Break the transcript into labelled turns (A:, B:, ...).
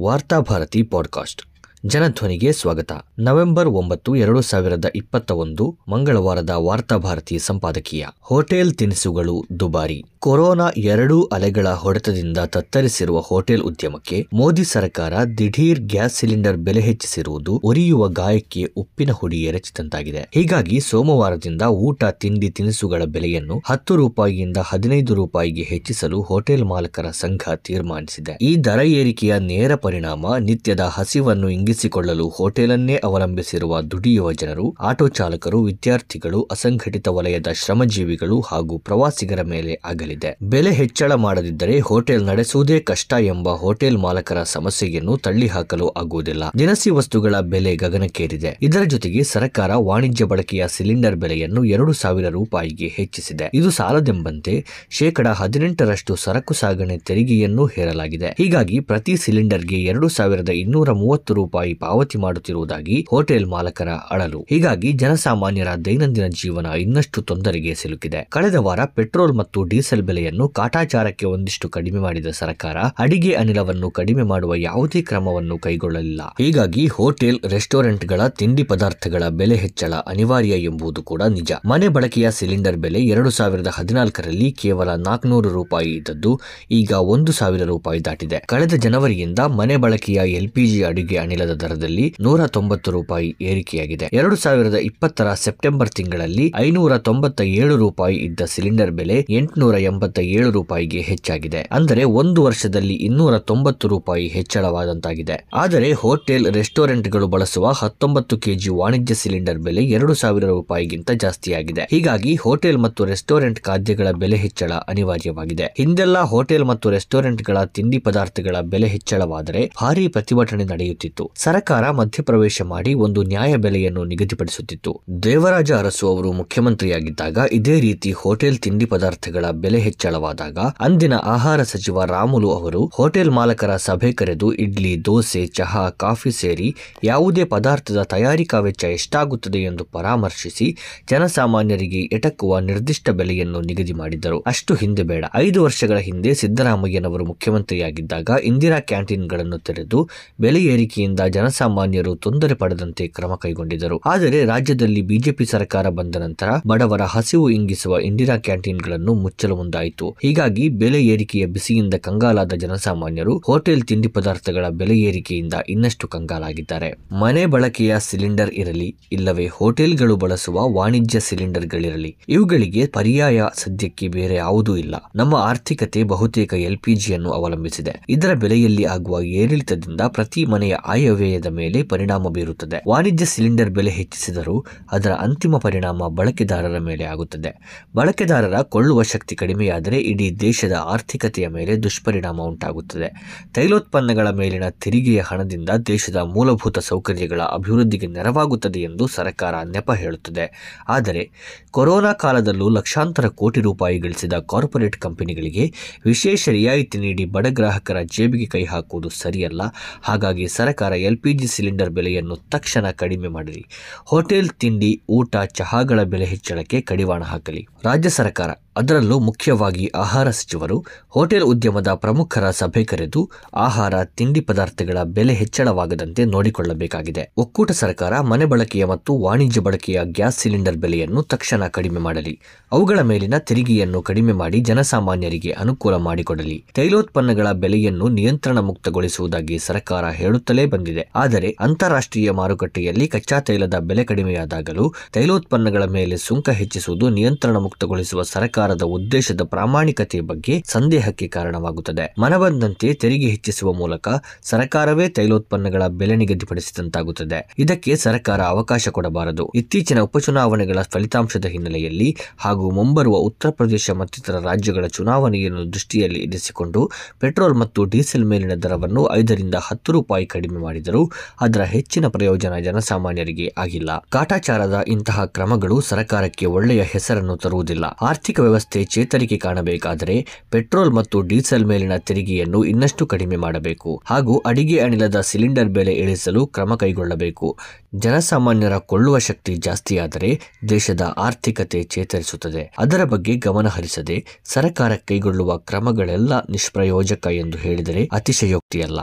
A: Varthabharati podcast. ಜನಧ್ವನಿಗೆ ಸ್ವಾಗತ. November ಒಂಬತ್ತು, ಎರಡು ಸಾವಿರದ ಇಪ್ಪತ್ತ ಒಂದು ಮಂಗಳವಾರದ ವಾರ್ತಾಭಾರತಿ ಸಂಪಾದಕೀಯ. ಹೋಟೆಲ್ ತಿನಿಸುಗಳು ದುಬಾರಿ. ಕೊರೋನಾ ಎರಡೂ ಅಲೆಗಳ ಹೊಡೆತದಿಂದ ತತ್ತರಿಸಿರುವ ಹೋಟೆಲ್ ಉದ್ಯಮಕ್ಕೆ ಮೋದಿ ಸರ್ಕಾರ ದಿಢೀರ್ ಗ್ಯಾಸ್ ಸಿಲಿಂಡರ್ ಬೆಲೆ ಹೆಚ್ಚಿಸಿರುವುದು ಒರಿಯುವ ಗಾಯಕ್ಕೆ ಉಪ್ಪಿನ ಹುಡಿ ಎರಚಿದಂತಾಗಿದೆ ಹೀಗಾಗಿ ಸೋಮವಾರದಿಂದ ಊಟ, ತಿಂಡಿ, ತಿನಿಸುಗಳ ಬೆಲೆಯನ್ನು ಹತ್ತು ರೂಪಾಯಿಯಿಂದ ಹದಿನೈದು ರೂಪಾಯಿಗೆ ಹೆಚ್ಚಿಸಲು ಹೋಟೆಲ್ ಮಾಲಕರ ಸಂಘ ತೀರ್ಮಾನಿಸಿದೆ. ಈ ದರ ಏರಿಕೆಯ ನೇರ ಪರಿಣಾಮ ನಿತ್ಯದ ಹಸಿವನ್ನು ಇಂಗಿಸಿಕೊಳ್ಳಲು ಹೋಟೆಲನ್ನೇ ಅವಲಂಬಿಸಿರುವ ದುಡಿಯುವ ಜನರು, ಆಟೋ ಚಾಲಕರು, ವಿದ್ಯಾರ್ಥಿಗಳು, ಅಸಂಘಟಿತ ವಲಯದ ಶ್ರಮಜೀವಿಗಳು ಹಾಗೂ ಪ್ರವಾಸಿಗರ ಮೇಲೆ ಆಗಲಿದೆ ಬೆಲೆ ಹೆಚ್ಚಳ ಮಾಡದಿದ್ದರೆ ಹೋಟೆಲ್ ನಡೆಸುವುದೇ ಕಷ್ಟ ಎಂಬ ಹೋಟೆಲ್ ಮಾಲಕರ ಸಮಸ್ಯೆಯನ್ನು ತಳ್ಳಿಹಾಕಲು ಆಗುವುದಿಲ್ಲ. ದಿನಸಿ ವಸ್ತುಗಳ ಬೆಲೆ ಗಗನಕ್ಕೇರಿದೆ. ಇದರ ಜೊತೆಗೆ ಸರ್ಕಾರ ವಾಣಿಜ್ಯ ಬಳಕೆಯ ಸಿಲಿಂಡರ್ ಬೆಲೆಯನ್ನು ಎರಡು ಸಾವಿರ ರೂಪಾಯಿಗೆ ಹೆಚ್ಚಿಸಿದೆ. ಇದು ಸಾಲದೆಂಬಂತೆ ಶೇಕಡಾ ಹದಿನೆಂಟರಷ್ಟು ಸರಕು ಸಾಗಣೆ ತೆರಿಗೆಯನ್ನು ಹೇರಲಾಗಿದೆ. ಹೀಗಾಗಿ ಪ್ರತಿ ಸಿಲಿಂಡರ್ಗೆ ಎರಡು ಸಾವಿರದ ಇನ್ನೂರ ಮೂವತ್ತು ರೂಪಾಯಿ ಪಾವತಿ ಮಾಡುತ್ತಿರುವುದಾಗಿ ಹೋಟೆಲ್ ಮಾಲಕರ ಅಳಲು. ಹೀಗಾಗಿ ಜನಸಾಮಾನ್ಯರ ದೈನಂದಿನ ಜೀವನ ಇನ್ನಷ್ಟು ತೊಂದರೆಗೆ ಸಿಲುಕಿದೆ. ಕಳೆದ ವಾರ ಪೆಟ್ರೋಲ್ ಮತ್ತು ಡೀಸೆಲ್ ಬೆಲೆಯನ್ನು ಕಾಟಾಚಾರಕ್ಕೆ ಒಂದಿಷ್ಟು ಕಡಿಮೆ ಮಾಡಿದ ಸರ್ಕಾರ ಅಡಿಗೆ ಅನಿಲವನ್ನು ಕಡಿಮೆ ಮಾಡುವ ಯಾವುದೇ ಕ್ರಮವನ್ನು ಕೈಗೊಳ್ಳಲಿಲ್ಲ. ಹೀಗಾಗಿ ಹೋಟೆಲ್, ರೆಸ್ಟೋರೆಂಟ್ಗಳ ತಿಂಡಿ ಪದಾರ್ಥಗಳ ಬೆಲೆ ಹೆಚ್ಚಳ ಅನಿವಾರ್ಯ ಎಂಬುದು ಕೂಡ ನಿಜ. ಮನೆ ಬಳಕೆಯ ಸಿಲಿಂಡರ್ ಬೆಲೆ ಎರಡು ಸಾವಿರದ ಹದಿನಾಲ್ಕರಲ್ಲಿ ಕೇವಲ ನಾಲ್ಕುನೂರು ರೂಪಾಯಿ ಇದ್ದದ್ದು ಈಗ ಒಂದು ಸಾವಿರ ರೂಪಾಯಿ ದಾಟಿದೆ. ಕಳೆದ ಜನವರಿಯಿಂದ ಮನೆ ಬಳಕೆಯ ಎಲ್ಪಿಜಿ ಅಡುಗೆ ಅನಿಲದ ದರದಲ್ಲಿ ನೂರ ತೊಂಬತ್ತು ರೂಪಾಯಿ ಏರಿಕೆಯಾಗಿದೆ. ಎರಡು ಸಾವಿರದ ಇಪ್ಪತ್ತರ ಸೆಪ್ಟೆಂಬರ್ ತಿಂಗಳಲ್ಲಿ ಐನೂರ ತೊಂಬತ್ತ ಏಳು ರೂಪಾಯಿ ಇದ್ದ ಸಿಲಿಂಡರ್ ಬೆಲೆ ಎಂಟುನೂರ ಎಂಬತ್ತ ಏಳು ರೂಪಾಯಿಗೆ ಹೆಚ್ಚಾಗಿದೆ. ಅಂದರೆ ಒಂದು ವರ್ಷದಲ್ಲಿ ಇನ್ನೂರ ತೊಂಬತ್ತು ರೂಪಾಯಿ ಹೆಚ್ಚಳವಾದಂತಾಗಿದೆ. ಆದರೆ ಹೋಟೆಲ್, ರೆಸ್ಟೋರೆಂಟ್ಗಳು ಬಳಸುವ ಹತ್ತೊಂಬತ್ತು ಕೆಜಿ ವಾಣಿಜ್ಯ ಸಿಲಿಂಡರ್ ಬೆಲೆ ಎರಡು ಸಾವಿರ ರೂಪಾಯಿಗಿಂತ ಜಾಸ್ತಿಯಾಗಿದೆ. ಹೀಗಾಗಿ ಹೋಟೆಲ್ ಮತ್ತು ರೆಸ್ಟೋರೆಂಟ್ ಖಾದ್ಯಗಳ ಬೆಲೆ ಹೆಚ್ಚಳ ಅನಿವಾರ್ಯವಾಗಿದೆ. ಹಿಂದೆಲ್ಲ ಹೋಟೆಲ್ ಮತ್ತು ರೆಸ್ಟೋರೆಂಟ್ಗಳ ತಿಂಡಿ ಪದಾರ್ಥಗಳ ಬೆಲೆ ಹೆಚ್ಚಳವಾದರೆ ಭಾರಿ ಪ್ರತಿಭಟನೆ ನಡೆಯುತ್ತಿತ್ತು. ಸರ್ಕಾರ ಮಧ್ಯಪ್ರವೇಶ ಮಾಡಿ ಒಂದು ನ್ಯಾಯ ಬೆಲೆಯನ್ನು ನಿಗದಿಪಡಿಸುತ್ತಿತ್ತು. ದೇವರಾಜ ಅರಸು ಅವರು ಮುಖ್ಯಮಂತ್ರಿಯಾಗಿದ್ದಾಗ ಇದೇ ರೀತಿ ಹೋಟೆಲ್ ತಿಂಡಿ ಪದಾರ್ಥಗಳ ಬೆಲೆ ಹೆಚ್ಚಳವಾದಾಗ ಅಂದಿನ ಆಹಾರ ಸಚಿವ ರಾಮುಲು ಅವರು ಹೋಟೆಲ್ ಮಾಲಕರ ಸಭೆ ಕರೆದು ಇಡ್ಲಿ, ದೋಸೆ, ಚಹಾ, ಕಾಫಿ ಸೇರಿ ಯಾವುದೇ ಪದಾರ್ಥದ ತಯಾರಿಕಾ ವೆಚ್ಚ ಎಷ್ಟಾಗುತ್ತದೆ ಎಂದು ಪರಾಮರ್ಶಿಸಿ ಜನಸಾಮಾನ್ಯರಿಗೆ ಎಟಕುವ ನಿರ್ದಿಷ್ಟ ಬೆಲೆಯನ್ನು ನಿಗದಿ ಮಾಡಿದ್ದರು ಅಷ್ಟು ಹಿಂದೆ ಬೇಡ. ಐದು ವರ್ಷಗಳ ಹಿಂದೆ ಸಿದ್ದರಾಮಯ್ಯನವರು ಮುಖ್ಯಮಂತ್ರಿಯಾಗಿದ್ದಾಗ ಇಂದಿರಾ ಕ್ಯಾಂಟೀನ್ಗಳನ್ನು ತೆರೆದು ಬೆಲೆ ಏರಿಕೆಯಿಂದ ಜನಸಾಮಾನ್ಯರು ತೊಂದರೆ ಪಡೆದಂತೆ ಕ್ರಮ ಕೈಗೊಂಡಿದ್ದರು. ಆದರೆ ರಾಜ್ಯದಲ್ಲಿ ಬಿಜೆಪಿ ಸರ್ಕಾರ ಬಂದ ನಂತರ ಬಡವರ ಹಸಿವು ಇಂಗಿಸುವ ಇಂದಿರಾ ಕ್ಯಾಂಟೀನ್ಗಳನ್ನು ಮುಚ್ಚಲು ಮುಂದಾಯಿತು ಹೀಗಾಗಿ ಬೆಲೆ ಏರಿಕೆಯ ಬಿಸಿಯಿಂದ ಕಂಗಾಲಾದ ಜನಸಾಮಾನ್ಯರು ಹೋಟೆಲ್ ತಿಂಡಿ ಪದಾರ್ಥಗಳ ಬೆಲೆ ಏರಿಕೆಯಿಂದ ಇನ್ನಷ್ಟು ಕಂಗಾಲಾಗಿದ್ದಾರೆ. ಮನೆ ಬಳಕೆಯ ಸಿಲಿಂಡರ್ ಇರಲಿ, ಇಲ್ಲವೇ ಹೋಟೆಲ್ಗಳು ಬಳಸುವ ವಾಣಿಜ್ಯ ಸಿಲಿಂಡರ್ಗಳಿರಲಿ, ಇವುಗಳಿಗೆ ಪರ್ಯಾಯ ಸದ್ಯಕ್ಕೆ ಬೇರೆ ಯಾವುದೂ ಇಲ್ಲ. ನಮ್ಮ ಆರ್ಥಿಕತೆ ಬಹುತೇಕ ಎಲ್ಪಿಜಿಯನ್ನು ಅವಲಂಬಿಸಿದೆ. ಇದರ ಬೆಲೆಯಲ್ಲಿ ಆಗುವ ಏರಿಳಿತದಿಂದ ಪ್ರತಿ ಮನೆಯ ಆಯವ್ಯಯದ ಮೇಲೆ ಪರಿಣಾಮ ಬೀರುತ್ತದೆ. ವಾಣಿಜ್ಯ ಸಿಲಿಂಡರ್ ಬೆಲೆ ಹೆಚ್ಚಿಸಿದರೂ ಅದರ ಅಂತಿಮ ಪರಿಣಾಮ ಬಳಕೆದಾರರ ಮೇಲೆ ಆಗುತ್ತದೆ. ಬಳಕೆದಾರರ ಕೊಳ್ಳುವ ಶಕ್ತಿ ಕಡಿಮೆಯಾದರೆ ಇಡೀ ದೇಶದ ಆರ್ಥಿಕತೆಯ ಮೇಲೆ ದುಷ್ಪರಿಣಾಮ ಉಂಟಾಗುತ್ತದೆ. ತೈಲೋತ್ಪನ್ನಗಳ ಮೇಲಿನ ತೆರಿಗೆಯ ಹಣದಿಂದ ದೇಶದ ಮೂಲಭೂತ ಸೌಕರ್ಯಗಳ ಅಭಿವೃದ್ಧಿಗೆ ನೆರವಾಗುತ್ತದೆ ಎಂದು ಸರ್ಕಾರ ನೆಪ ಹೇಳುತ್ತದೆ. ಆದರೆ, ಕೊರೋನಾ ಕಾಲದಲ್ಲೂ ಲಕ್ಷಾಂತರ ಕೋಟಿ ರೂಪಾಯಿ ಗಳಿಸಿದ ಕಾರ್ಪೊರೇಟ್ ಕಂಪನಿಗಳಿಗೆ ವಿಶೇಷ ರಿಯಾಯಿತಿ ನೀಡಿ ಬಡ ಗ್ರಾಹಕರ ಜೇಬಿಗೆ ಕೈ ಹಾಕುವುದು ಸರಿಯಲ್ಲ. ಹಾಗಾಗಿ ಸರ್ಕಾರ ಎಲ್ಪಿಜಿ ಸಿಲಿಂಡರ್ ಬೆಲೆಯನ್ನು ತಕ್ಷಣ ಕಡಿಮೆ ಮಾಡಲಿ. ಹೋಟೆಲ್ ತಿಂಡಿ, ಊಟ, ಚಹಾಗಳ ಬೆಲೆ ಹೆಚ್ಚಳಕ್ಕೆ ಕಡಿವಾಣ ಹಾಕಲಿ. ರಾಜ್ಯ ಸರ್ಕಾರ ಅದರಲ್ಲೂ ಮುಖ್ಯವಾಗಿ ಆಹಾರ ಸಚಿವರು ಹೋಟೆಲ್ ಉದ್ಯಮದ ಪ್ರಮುಖರ ಸಭೆ ಕರೆದು ಆಹಾರ, ತಿಂಡಿ ಪದಾರ್ಥಗಳ ಬೆಲೆ ಹೆಚ್ಚಳವಾಗದಂತೆ ನೋಡಿಕೊಳ್ಳಬೇಕಾಗಿದೆ. ಒಕ್ಕೂಟ ಸರ್ಕಾರ ಮನೆ ಬಳಕೆಯ ಮತ್ತು ವಾಣಿಜ್ಯ ಬಳಕೆಯ ಗ್ಯಾಸ್ ಸಿಲಿಂಡರ್ ಬೆಲೆಯನ್ನು ತಕ್ಷಣ ಕಡಿಮೆ ಮಾಡಲಿ. ಅವುಗಳ ಮೇಲಿನ ತೆರಿಗೆಯನ್ನು ಕಡಿಮೆ ಮಾಡಿ ಜನಸಾಮಾನ್ಯರಿಗೆ ಅನುಕೂಲ ಮಾಡಿಕೊಡಲಿ. ತೈಲೋತ್ಪನ್ನಗಳ ಬೆಲೆಯನ್ನು ನಿಯಂತ್ರಣ ಮುಕ್ತಗೊಳಿಸುವುದಾಗಿ ಸರ್ಕಾರ ಹೇಳುತ್ತಲೇ ಬಂದಿದೆ. ಆದರೆ ಅಂತಾರಾಷ್ಟ್ರೀಯ ಮಾರುಕಟ್ಟೆಯಲ್ಲಿ ಕಚ್ಚಾ ತೈಲದ ಬೆಲೆ ಕಡಿಮೆಯಾದಾಗಲೂ ತೈಲೋತ್ಪನ್ನಗಳ ಮೇಲೆ ಸುಂಕ ಹೆಚ್ಚಿಸುವುದು ನಿಯಂತ್ರಣ ಮುಕ್ತಗೊಳಿಸುವ ಸರ್ಕಾರದ ಉದ್ದೇಶದ ಪ್ರಾಮಾಣಿಕತೆ ಬಗ್ಗೆ ಸಂದೇಹಕ್ಕೆ ಕಾರಣವಾಗುತ್ತದೆ. ಮನಬಂದಂತೆ ತೆರಿಗೆ ಹೆಚ್ಚಿಸುವ ಮೂಲಕ ಸರ್ಕಾರವೇ ತೈಲೋತ್ಪನ್ನಗಳ ಬೆಲೆ ನಿಗದಿಪಡಿಸಿದಂತಾಗುತ್ತದೆ. ಇದಕ್ಕೆ ಸರ್ಕಾರ ಅವಕಾಶ ಕೊಡಬಾರದು. ಇತ್ತೀಚಿನ ಉಪಚುನಾವಣೆಗಳ ಫಲಿತಾಂಶದ ಹಿನ್ನೆಲೆಯಲ್ಲಿ ಹಾಗೂ ಮುಂಬರುವ ಉತ್ತರ ಪ್ರದೇಶ ಮತ್ತಿತರ ರಾಜ್ಯಗಳ ಚುನಾವಣೆಯನ್ನು ದೃಷ್ಟಿಯಲ್ಲಿ ಇರಿಸಿಕೊಂಡು ಪೆಟ್ರೋಲ್ ಮತ್ತು ಡೀಸೆಲ್ ಮೇಲಿನ ದರವನ್ನು ಐದರಿಂದ ಹತ್ತು ರೂಪಾಯಿ ಕಡಿಮೆ ಮಾಡಿದರೂ ಅದರ ಹೆಚ್ಚಿನ ಪ್ರಯೋಜನ ಜನಸಾಮಾನ್ಯರಿಗೆ ಆಗಿಲ್ಲ. ಕಾಟಾಚಾರದ ಇಂತಹ ಕ್ರಮಗಳು ಸರ್ಕಾರಕ್ಕೆ ಒಳ್ಳೆಯ ಹೆಸರನ್ನು ತರುವುದಿಲ್ಲ. ಆರ್ಥಿಕ ವ್ಯವಸ್ಥೆ ಚೇತರಿಕೆ ಕಾಣಬೇಕಾದರೆ ಪೆಟ್ರೋಲ್ ಮತ್ತು ಡೀಸೆಲ್ ಮೇಲಿನ ತೆರಿಗೆಯನ್ನು ಇನ್ನಷ್ಟು ಕಡಿಮೆ ಮಾಡಬೇಕು ಹಾಗೂ ಅಡಿಗೆ ಅನಿಲದ ಸಿಲಿಂಡರ್ ಬೆಲೆ ಇಳಿಸಲು ಕ್ರಮ ಕೈಗೊಳ್ಳಬೇಕು. ಜನಸಾಮಾನ್ಯರ ಕೊಳ್ಳುವ ಶಕ್ತಿ ಜಾಸ್ತಿಯಾದರೆ ದೇಶದ ಆರ್ಥಿಕತೆ ಚೇತರಿಸುತ್ತದೆ. ಅದರ ಬಗ್ಗೆ ಗಮನ ಹರಿಸದೆ ಸರ್ಕಾರ ಕೈಗೊಳ್ಳುವ ಕ್ರಮಗಳೆಲ್ಲ ನಿಷ್ಪ್ರಯೋಜಕ ಎಂದು ಹೇಳಿದರೆ ಅತಿಶಯೋಕ್ತಿಯಲ್ಲ.